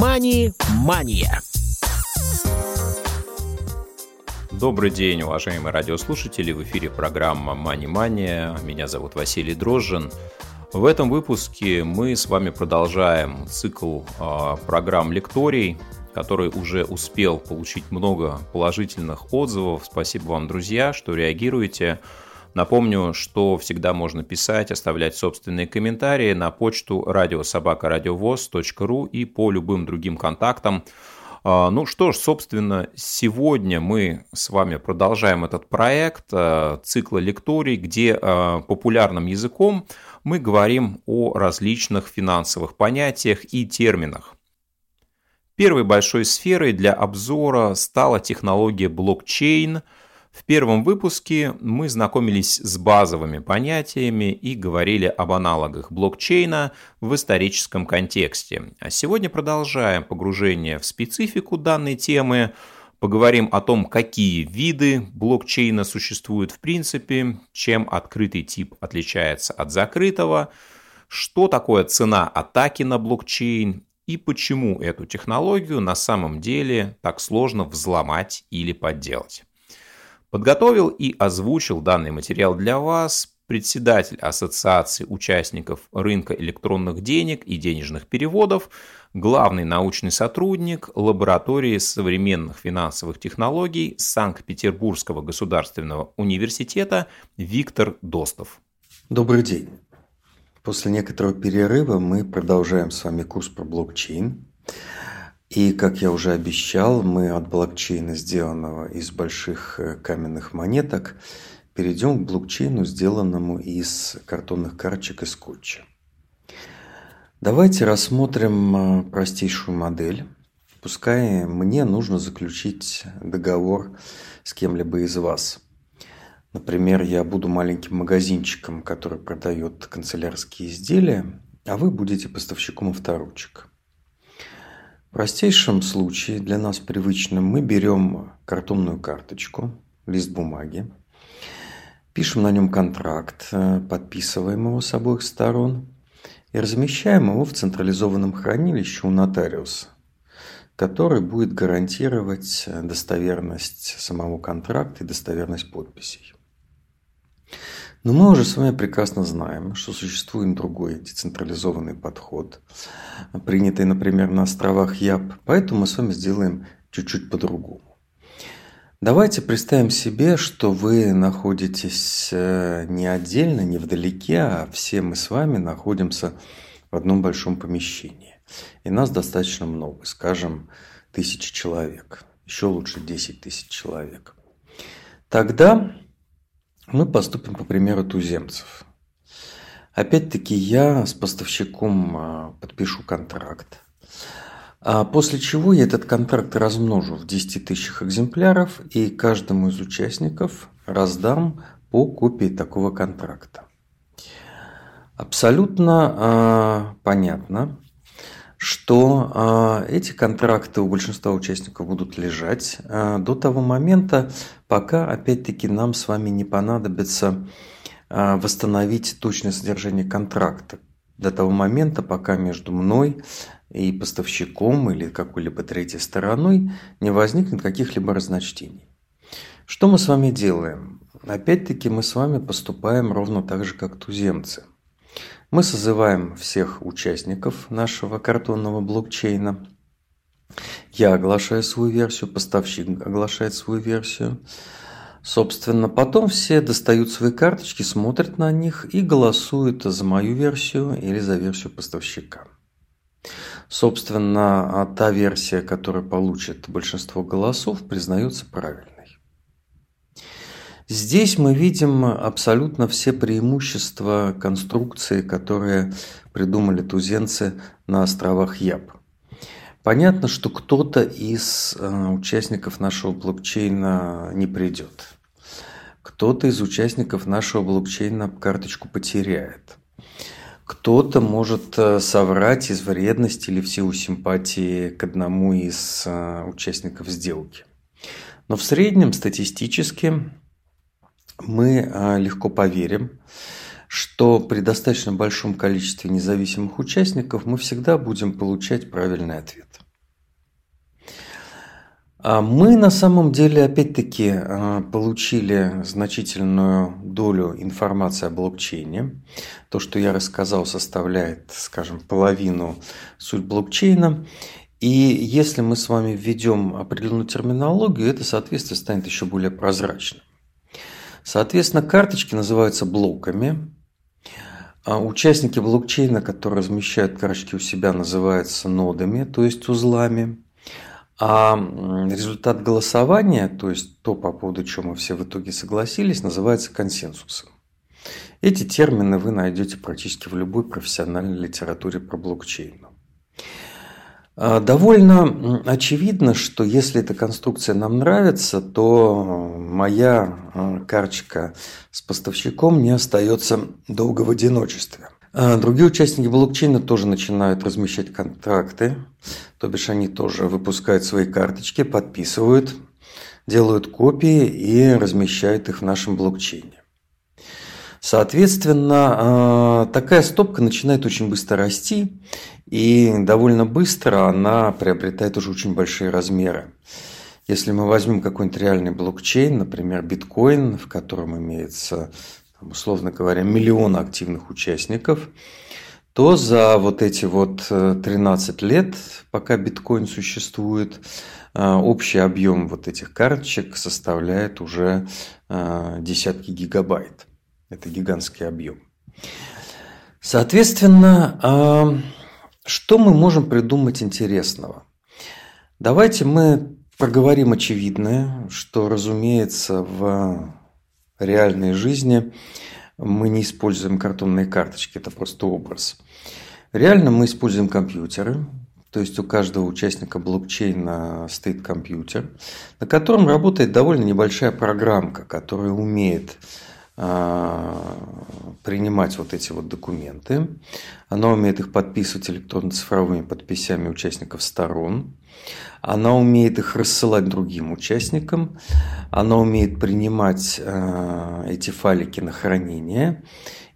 «Мани-мания». Добрый день, уважаемые радиослушатели. В эфире программа «Мани-мания». Меня зовут Василий Дрожжин. В этом выпуске мы с вами продолжаем цикл э, программ лекторий, который уже успел получить много положительных отзывов. Спасибо вам, друзья, что реагируете. Напомню, что всегда можно писать, оставлять собственные комментарии на почту радиособакарадиовоз.ру и по любым другим контактам. А, ну что ж, собственно, сегодня мы с вами продолжаем этот проект а, цикла лекторий, где а, популярным языком мы говорим о различных финансовых понятиях и терминах. Первой большой сферой для обзора стала технология блокчейн – в первом выпуске мы знакомились с базовыми понятиями и говорили об аналогах блокчейна в историческом контексте. А сегодня продолжаем погружение в специфику данной темы, поговорим о том, какие виды блокчейна существуют в принципе, чем открытый тип отличается от закрытого, что такое цена атаки на блокчейн и почему эту технологию на самом деле так сложно взломать или подделать. Подготовил и озвучил данный материал для вас председатель Ассоциации участников рынка электронных денег и денежных переводов, главный научный сотрудник лаборатории современных финансовых технологий Санкт-Петербургского государственного университета Виктор Достов. Добрый день. После некоторого перерыва мы продолжаем с вами курс про блокчейн. И, как я уже обещал, мы от блокчейна, сделанного из больших э, каменных монеток, перейдем к блокчейну, сделанному из картонных карточек и скотча. Давайте рассмотрим э, простейшую модель. Пускай мне нужно заключить договор с кем-либо из вас. Например, я буду маленьким магазинчиком, который продает канцелярские изделия, а вы будете поставщиком авторучек. В простейшем случае, для нас привычным, мы берем картонную карточку, лист бумаги, пишем на нем контракт, э, подписываем его с обоих сторон и размещаем его в централизованном хранилище у нотариуса, который будет гарантировать достоверность самого контракта и достоверность подписей. Но мы уже с вами прекрасно знаем, что существует другой децентрализованный подход, принятый, например, на островах Яб, поэтому мы с вами сделаем чуть-чуть по-другому. Давайте представим себе, что вы находитесь э, не отдельно, не вдалеке, а все мы с вами находимся в одном большом помещении. И нас достаточно много, скажем, тысячи человек, еще лучше 10 тысяч человек. Тогда мы поступим по примеру туземцев. Опять-таки я с поставщиком а, подпишу контракт. А после чего я этот контракт размножу в 10 тысячах экземпляров и каждому из участников раздам по копии такого контракта. Абсолютно э, понятно, что э, эти контракты у большинства участников будут лежать э, до того момента, пока, опять-таки, нам с вами не понадобится э, восстановить точное содержание контракта. До того момента, пока между мной и поставщиком или какой-либо третьей стороной не возникнет каких-либо разночтений. Что мы с вами делаем? Опять-таки мы с вами поступаем ровно так же, как туземцы. Мы созываем всех участников нашего картонного блокчейна. Я оглашаю свою версию, поставщик оглашает свою версию. Собственно, потом все достают свои карточки, смотрят на них и голосуют за мою версию или за версию поставщика. Собственно, та версия, которая получит большинство голосов, признается правильной. Здесь мы видим абсолютно все преимущества конструкции, которые придумали тузенцы на островах Яб. Понятно, что кто-то из э, участников нашего блокчейна не придет. Кто-то из участников нашего блокчейна карточку потеряет. Кто-то может э, соврать из вредности или в силу симпатии к одному из э, участников сделки. Но в среднем статистически мы а, легко поверим, что при достаточно большом количестве независимых участников мы всегда будем получать правильный ответ. А мы на самом деле опять-таки а, получили значительную долю информации о блокчейне. То, что я рассказал, составляет, скажем, половину суть блокчейна. И если мы с вами введем определенную терминологию, это соответствие станет еще более прозрачным. Соответственно, карточки называются блоками. А участники блокчейна, которые размещают карточки у себя, называются нодами, то есть узлами. А результат голосования, то есть то, по поводу чего мы все в итоге согласились, называется консенсусом. Эти термины вы найдете практически в любой профессиональной литературе про блокчейн. А, довольно очевидно, что если эта конструкция нам нравится, то моя а, карточка с поставщиком не остается долго в одиночестве. А, другие участники блокчейна тоже начинают размещать контракты, то бишь они тоже выпускают свои карточки, подписывают, делают копии и размещают их в нашем блокчейне. Соответственно, а, такая стопка начинает очень быстро расти, и довольно быстро она приобретает уже очень большие размеры. Если мы возьмем какой-нибудь реальный блокчейн, например, биткоин, в котором имеется условно говоря, миллион активных участников, то за вот эти вот 13 э, лет, пока биткоин существует, э, общий объем вот этих карточек составляет уже э, десятки гигабайт. Это гигантский объем. Соответственно, что мы можем придумать интересного? Давайте мы проговорим очевидное, что, разумеется, в реальной жизни мы не используем картонные карточки, это просто образ. Реально мы используем компьютеры, то есть у каждого участника блокчейна стоит компьютер, на котором работает довольно небольшая программка, которая умеет а, принимать вот эти вот документы. Она умеет их подписывать электронно-цифровыми подписями участников сторон. Она умеет их рассылать другим участникам. Она умеет принимать э, эти файлики на хранение.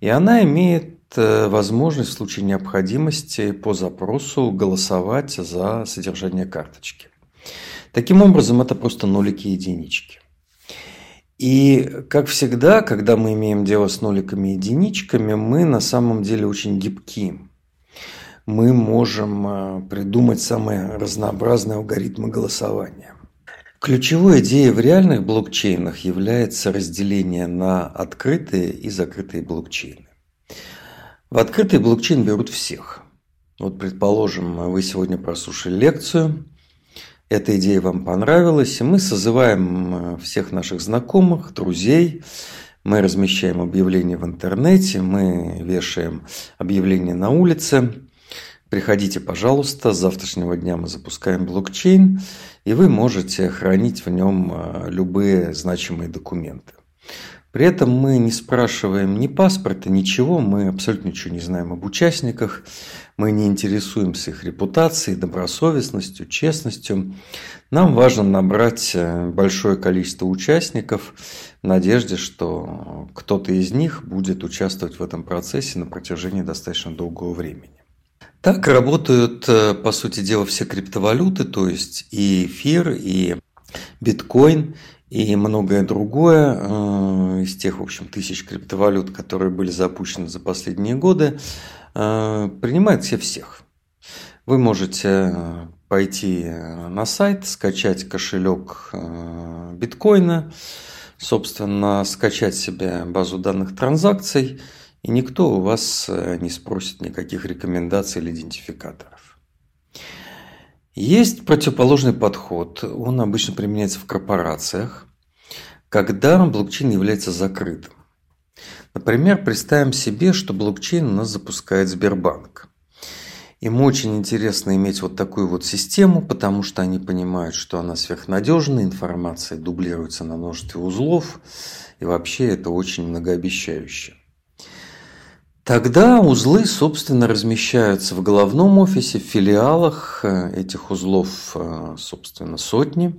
И она имеет э, возможность в случае необходимости по запросу голосовать за содержание карточки. Таким образом, это просто нолики и единички. И, как всегда, когда мы имеем дело с ноликами и единичками, мы на самом деле очень гибки. Мы можем э, придумать самые разнообразные алгоритмы голосования. Ключевой идеей в реальных блокчейнах является разделение на открытые и закрытые блокчейны. В открытый блокчейн берут всех. Вот, предположим, вы сегодня прослушали лекцию, эта идея вам понравилась, мы созываем э, всех наших знакомых, друзей, мы размещаем объявления в интернете, мы вешаем объявления на улице. Приходите, пожалуйста, с завтрашнего дня мы запускаем блокчейн, и вы можете хранить в нем э, любые значимые документы. При этом мы не спрашиваем ни паспорта, ничего, мы абсолютно ничего не знаем об участниках, мы не интересуемся их репутацией, добросовестностью, честностью. Нам важно набрать э, большое количество участников в надежде, что кто-то из них будет участвовать в этом процессе на протяжении достаточно долгого времени. Так работают, э, по сути дела, все криптовалюты, то есть и эфир, и биткоин, и многое другое э, из тех, в общем, тысяч криптовалют, которые были запущены за последние годы, э, принимает все всех. Вы можете э, пойти на сайт, скачать кошелек биткоина, собственно, скачать себе базу данных транзакций, и никто у вас не спросит никаких рекомендаций или идентификаторов. Есть противоположный подход. Он обычно применяется в корпорациях, когда блокчейн является закрытым. Например, представим себе, что блокчейн у нас запускает Сбербанк. Им очень интересно иметь вот такую вот систему, потому что они понимают, что она сверхнадежная, информация дублируется на множестве узлов, и вообще это очень многообещающе. Тогда узлы, собственно, размещаются в головном офисе, в филиалах. Э, этих узлов, э, собственно, сотни.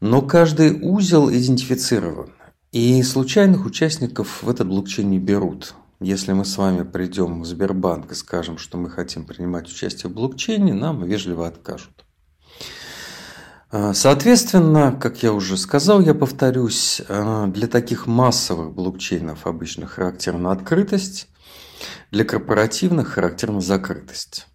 Но каждый узел идентифицирован. И случайных участников в этот блокчейн не берут. Если мы с вами придем в Сбербанк и скажем, что мы хотим принимать участие в блокчейне, нам вежливо откажут. А, соответственно, как я уже сказал, я повторюсь, для таких массовых блокчейнов обычно характерна открытость, для корпоративных характерна закрытость.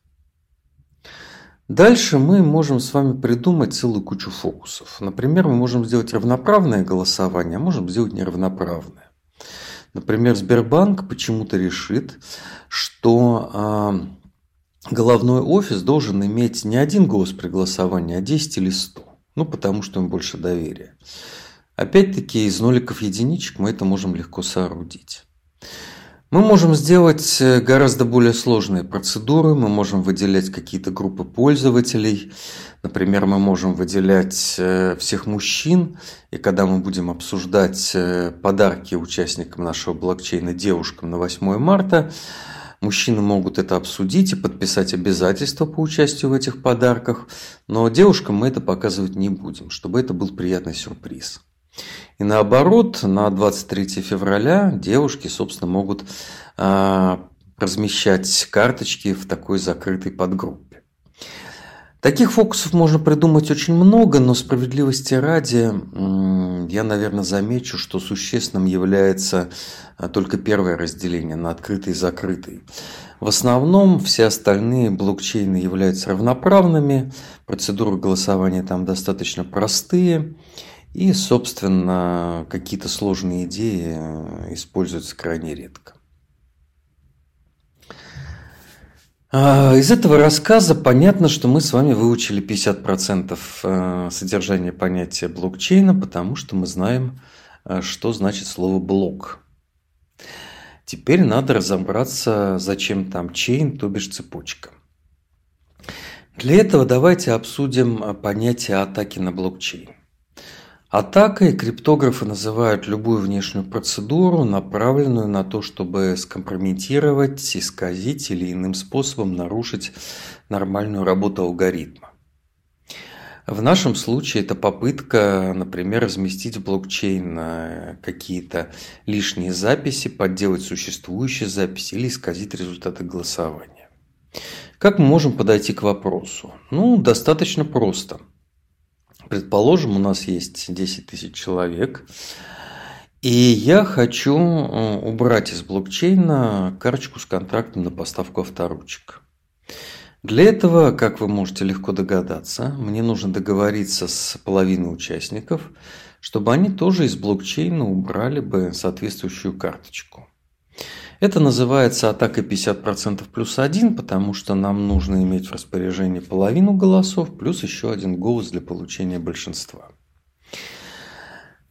Дальше мы можем с вами придумать целую кучу фокусов. Например, мы можем сделать равноправное голосование, а можем сделать неравноправное. Например, Сбербанк почему-то решит, что э, головной офис должен иметь не один голос при голосовании, а 10 или 100. Ну, потому что им больше доверия. Опять-таки, из ноликов единичек мы это можем легко соорудить. Мы можем сделать э, гораздо более сложные процедуры, мы можем выделять какие-то группы пользователей, например, мы можем выделять э, всех мужчин, и когда мы будем обсуждать э, подарки участникам нашего блокчейна девушкам на 8 марта, Мужчины могут это обсудить и подписать обязательства по участию в этих подарках, но девушкам мы это показывать не будем, чтобы это был приятный сюрприз. И наоборот, на 23 февраля девушки, собственно, могут э, размещать карточки в такой закрытой подгруппе. Таких фокусов можно придумать очень много, но справедливости ради я, наверное, замечу, что существенным является а, только первое разделение на открытый и закрытый. В основном все остальные блокчейны являются равноправными, процедуры голосования там достаточно простые – и, собственно, какие-то сложные идеи э, используются крайне редко. А, из этого рассказа понятно, что мы с вами выучили 50% э, содержания понятия блокчейна, потому что мы знаем, э, что значит слово блок. Теперь надо разобраться, зачем там чейн, то бишь цепочка. Для этого давайте обсудим понятие атаки на блокчейн. Атакой криптографы называют любую внешнюю процедуру, направленную на то, чтобы скомпрометировать, исказить или иным способом нарушить нормальную работу алгоритма. В нашем случае это попытка, например, разместить в блокчейн э, какие-то лишние записи, подделать существующие записи или исказить результаты голосования. Как мы можем подойти к вопросу? Ну, достаточно просто – Предположим, у нас есть 10 тысяч человек, и я хочу э, убрать из блокчейна карточку с контрактом на поставку авторучек. Для этого, как вы можете легко догадаться, мне нужно договориться с половиной участников, чтобы они тоже из блокчейна убрали бы соответствующую карточку. Это называется атакой 50% плюс один, потому что нам нужно иметь в распоряжении половину голосов плюс еще один голос для получения большинства.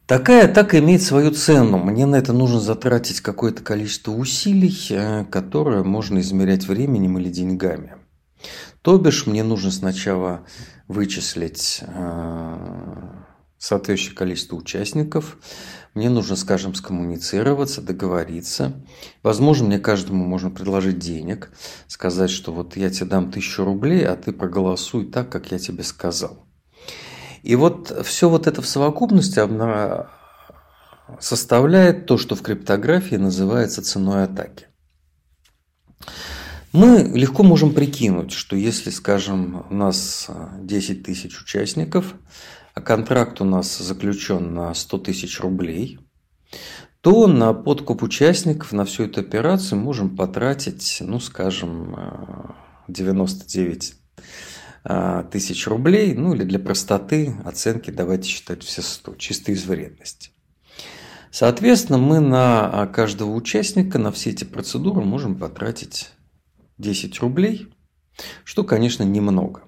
Такая атака имеет свою цену. Мне на это нужно затратить какое-то количество усилий, э, которое можно измерять временем или деньгами. То бишь, мне нужно сначала вычислить э, соответствующее количество участников, мне нужно, скажем, скоммуницироваться, договориться. Возможно, мне каждому можно предложить денег, сказать, что вот я тебе дам тысячу рублей, а ты проголосуй так, как я тебе сказал. И вот все вот это в совокупности составляет то, что в криптографии называется ценой атаки. Мы легко можем прикинуть, что если, скажем, у нас 10 тысяч участников, а контракт у нас заключен на 100 тысяч рублей, то на подкуп участников на всю эту операцию можем потратить, ну, скажем, 99 э, тысяч рублей, ну или для простоты оценки давайте считать все 100, чисто из вредности. Соответственно, мы на каждого участника, на все эти процедуры можем потратить 10 рублей, что, конечно, немного.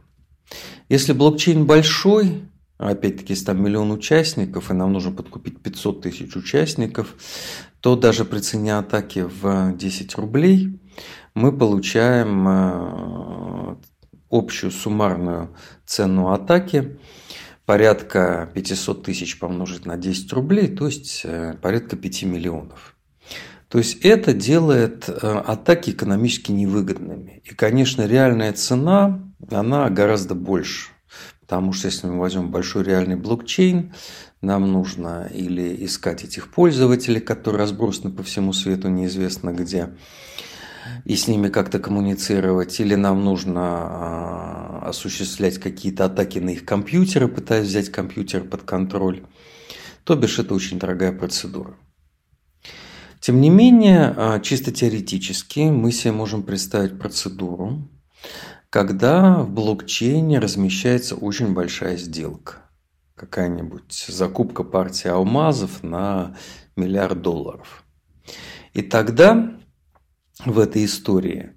Если блокчейн большой, опять-таки, если там миллион участников, и нам нужно подкупить 500 тысяч участников, то даже при цене атаки в 10 рублей мы получаем э, общую суммарную цену атаки порядка 500 тысяч помножить на 10 рублей, то есть э, порядка 5 миллионов. То есть это делает э, атаки экономически невыгодными. И, конечно, реальная цена, она гораздо больше. Потому что если мы возьмем большой реальный блокчейн, нам нужно или искать этих пользователей, которые разбросаны по всему свету неизвестно где, и с ними как-то коммуницировать, или нам нужно осуществлять какие-то атаки на их компьютеры, пытаясь взять компьютер под контроль. То бишь это очень дорогая процедура. Тем не менее, а, чисто теоретически мы себе можем представить процедуру, когда в блокчейне размещается очень большая сделка. Какая-нибудь закупка партии алмазов на миллиард долларов. И тогда в этой истории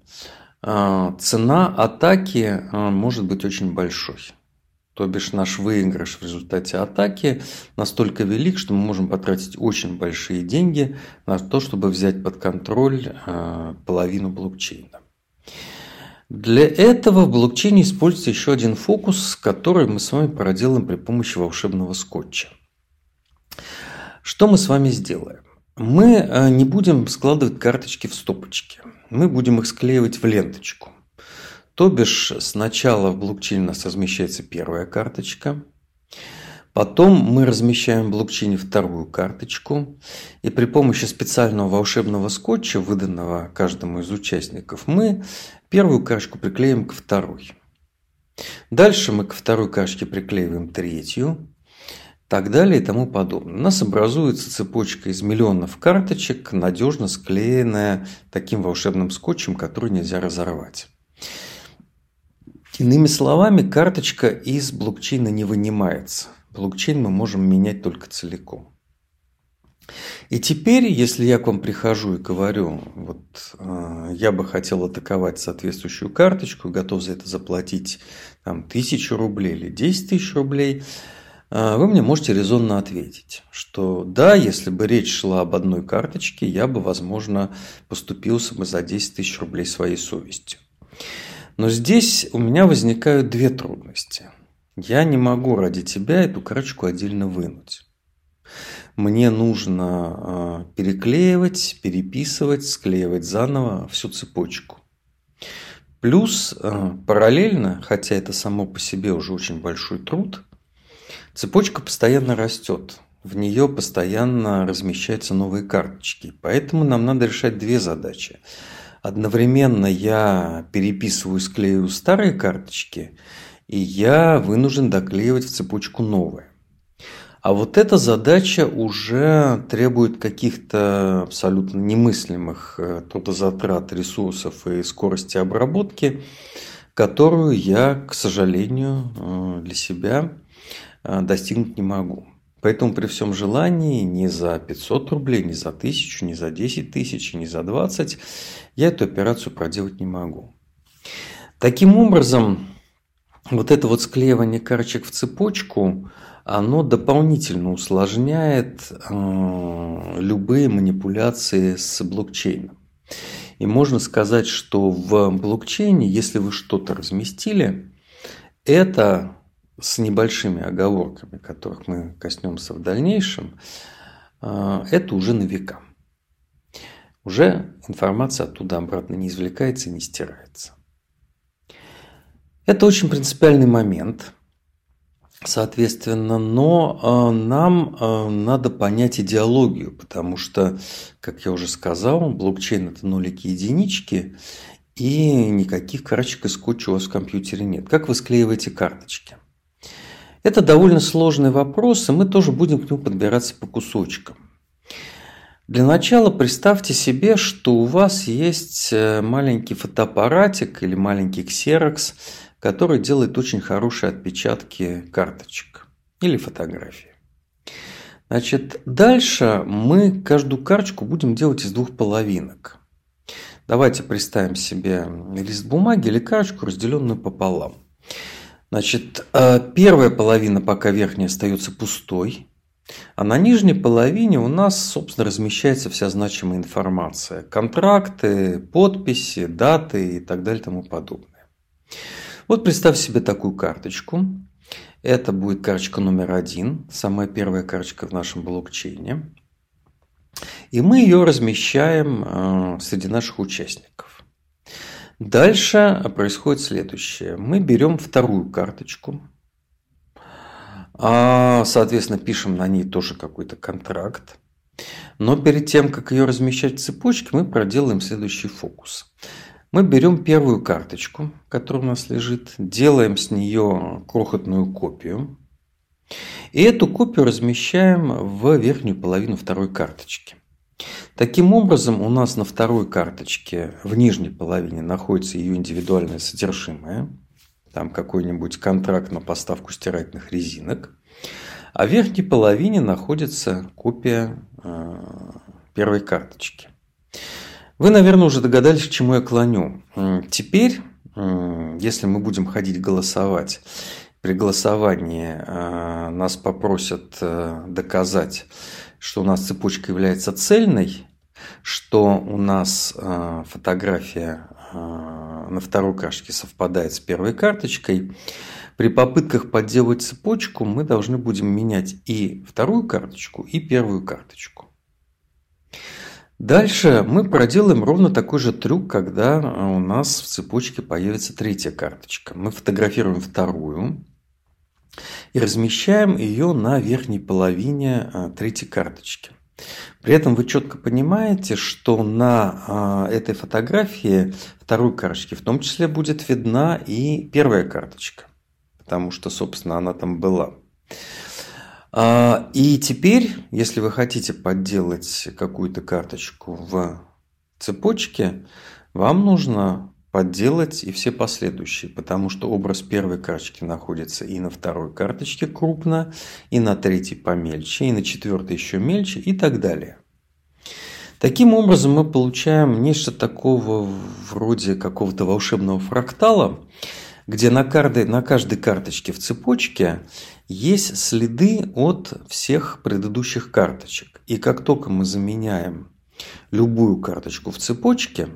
а, цена атаки а, может быть очень большой. То бишь наш выигрыш в результате атаки настолько велик, что мы можем потратить очень большие деньги на то, чтобы взять под контроль а, половину блокчейна. Для этого в блокчейне используется еще один фокус, который мы с вами проделаем при помощи волшебного скотча. Что мы с вами сделаем? Мы не будем складывать карточки в стопочки. Мы будем их склеивать в ленточку. То бишь сначала в блокчейне у нас размещается первая карточка, потом мы размещаем в блокчейне вторую карточку, и при помощи специального волшебного скотча, выданного каждому из участников, мы первую карточку приклеим к второй. Дальше мы к второй карточке приклеиваем третью, так далее и тому подобное. У нас образуется цепочка из миллионов карточек, надежно склеенная таким волшебным скотчем, который нельзя разорвать. Иными словами, карточка из блокчейна не вынимается. Блокчейн мы можем менять только целиком. И теперь, если я к вам прихожу и говорю, вот э, я бы хотел атаковать соответствующую карточку, готов за это заплатить там, тысячу рублей или 10 тысяч рублей, э, вы мне можете резонно ответить, что да, если бы речь шла об одной карточке, я бы, возможно, поступился бы за 10 тысяч рублей своей совестью. Но здесь у меня возникают две трудности. Я не могу ради тебя эту карточку отдельно вынуть. Мне нужно а, переклеивать, переписывать, склеивать заново всю цепочку. Плюс а, параллельно, хотя это само по себе уже очень большой труд, цепочка постоянно растет. В нее постоянно размещаются новые карточки. Поэтому нам надо решать две задачи – одновременно я переписываю, склеиваю старые карточки, и я вынужден доклеивать в цепочку новые. А вот эта задача уже требует каких-то абсолютно немыслимых э, трудозатрат, ресурсов и скорости обработки, которую я, к сожалению, э, для себя э, достигнуть не могу. Поэтому при всем желании не за 500 рублей, не за 1000, не за 10 тысяч, не за 20 я эту операцию проделать не могу. Таким образом, вот это вот склеивание карточек в цепочку, оно дополнительно усложняет э, любые манипуляции с блокчейном. И можно сказать, что в блокчейне, если вы что-то разместили, это с небольшими оговорками, которых мы коснемся в дальнейшем, а, это уже на века. Уже информация оттуда обратно не извлекается и не стирается. Это очень принципиальный момент, соответственно, но а, нам а, надо понять идеологию, потому что, как я уже сказал, блокчейн – это нулики и единички, и никаких карточек и скотча у вас в компьютере нет. Как вы склеиваете карточки? Это довольно сложный вопрос, и мы тоже будем к нему подбираться по кусочкам. Для начала представьте себе, что у вас есть э, маленький фотоаппаратик или маленький ксерокс, который делает очень хорошие отпечатки карточек или фотографий. Значит, дальше мы каждую карточку будем делать из двух половинок. Давайте представим себе лист бумаги или карточку, разделенную пополам. Значит, э, первая половина пока верхняя остается пустой, а на нижней половине у нас, собственно, размещается вся значимая информация. Контракты, подписи, даты и так далее и тому подобное. Вот представь себе такую карточку. Это будет карточка номер один, самая первая карточка в нашем блокчейне. И мы ее размещаем э, среди наших участников. Дальше происходит следующее. Мы берем вторую карточку, а, соответственно, пишем на ней тоже какой-то контракт. Но перед тем, как ее размещать в цепочке, мы проделаем следующий фокус. Мы берем первую карточку, которая у нас лежит, делаем с нее крохотную копию. И эту копию размещаем в верхнюю половину второй карточки. Таким образом, у нас на второй карточке в нижней половине находится ее индивидуальное содержимое. Там какой-нибудь контракт на поставку стирательных резинок. А в верхней половине находится копия э, первой карточки. Вы, наверное, уже догадались, к чему я клоню. Теперь, если мы будем ходить голосовать, при голосовании э, нас попросят э, доказать, что у нас цепочка является цельной, что у нас э, фотография на второй карточке совпадает с первой карточкой, при попытках подделать цепочку мы должны будем менять и вторую карточку, и первую карточку. Дальше мы проделаем ровно такой же трюк, когда у нас в цепочке появится третья карточка. Мы фотографируем вторую и размещаем ее на верхней половине а, третьей карточки. При этом вы четко понимаете, что на а, этой фотографии второй карточки в том числе будет видна и первая карточка, потому что, собственно, она там была. А, и теперь, если вы хотите подделать какую-то карточку в цепочке, вам нужно подделать и все последующие, потому что образ первой карточки находится и на второй карточке крупно, и на третьей помельче, и на четвертой еще мельче и так далее. Таким образом мы получаем нечто такого вроде какого-то волшебного фрактала, где на каждой, на каждой карточке в цепочке есть следы от всех предыдущих карточек. И как только мы заменяем любую карточку в цепочке,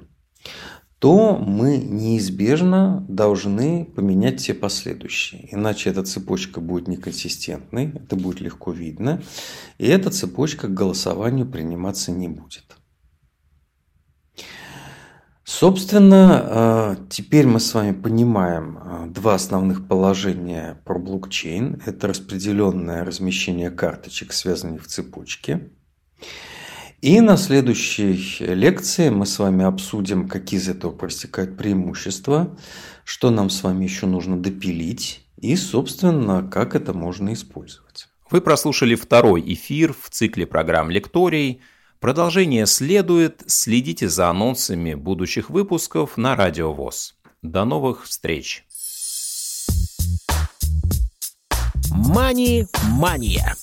то мы неизбежно должны поменять все последующие. Иначе эта цепочка будет неконсистентной, это будет легко видно, и эта цепочка к голосованию приниматься не будет. Собственно, э, теперь мы с вами понимаем э, два основных положения про блокчейн. Это распределенное размещение карточек, связанных в цепочке. И на следующей лекции мы с вами обсудим, какие из этого проистекают преимущества, что нам с вами еще нужно допилить и, собственно, как это можно использовать. Вы прослушали второй эфир в цикле программ «Лекторий». Продолжение следует. Следите за анонсами будущих выпусков на Радио ВОЗ. До новых встреч! Мани-мания.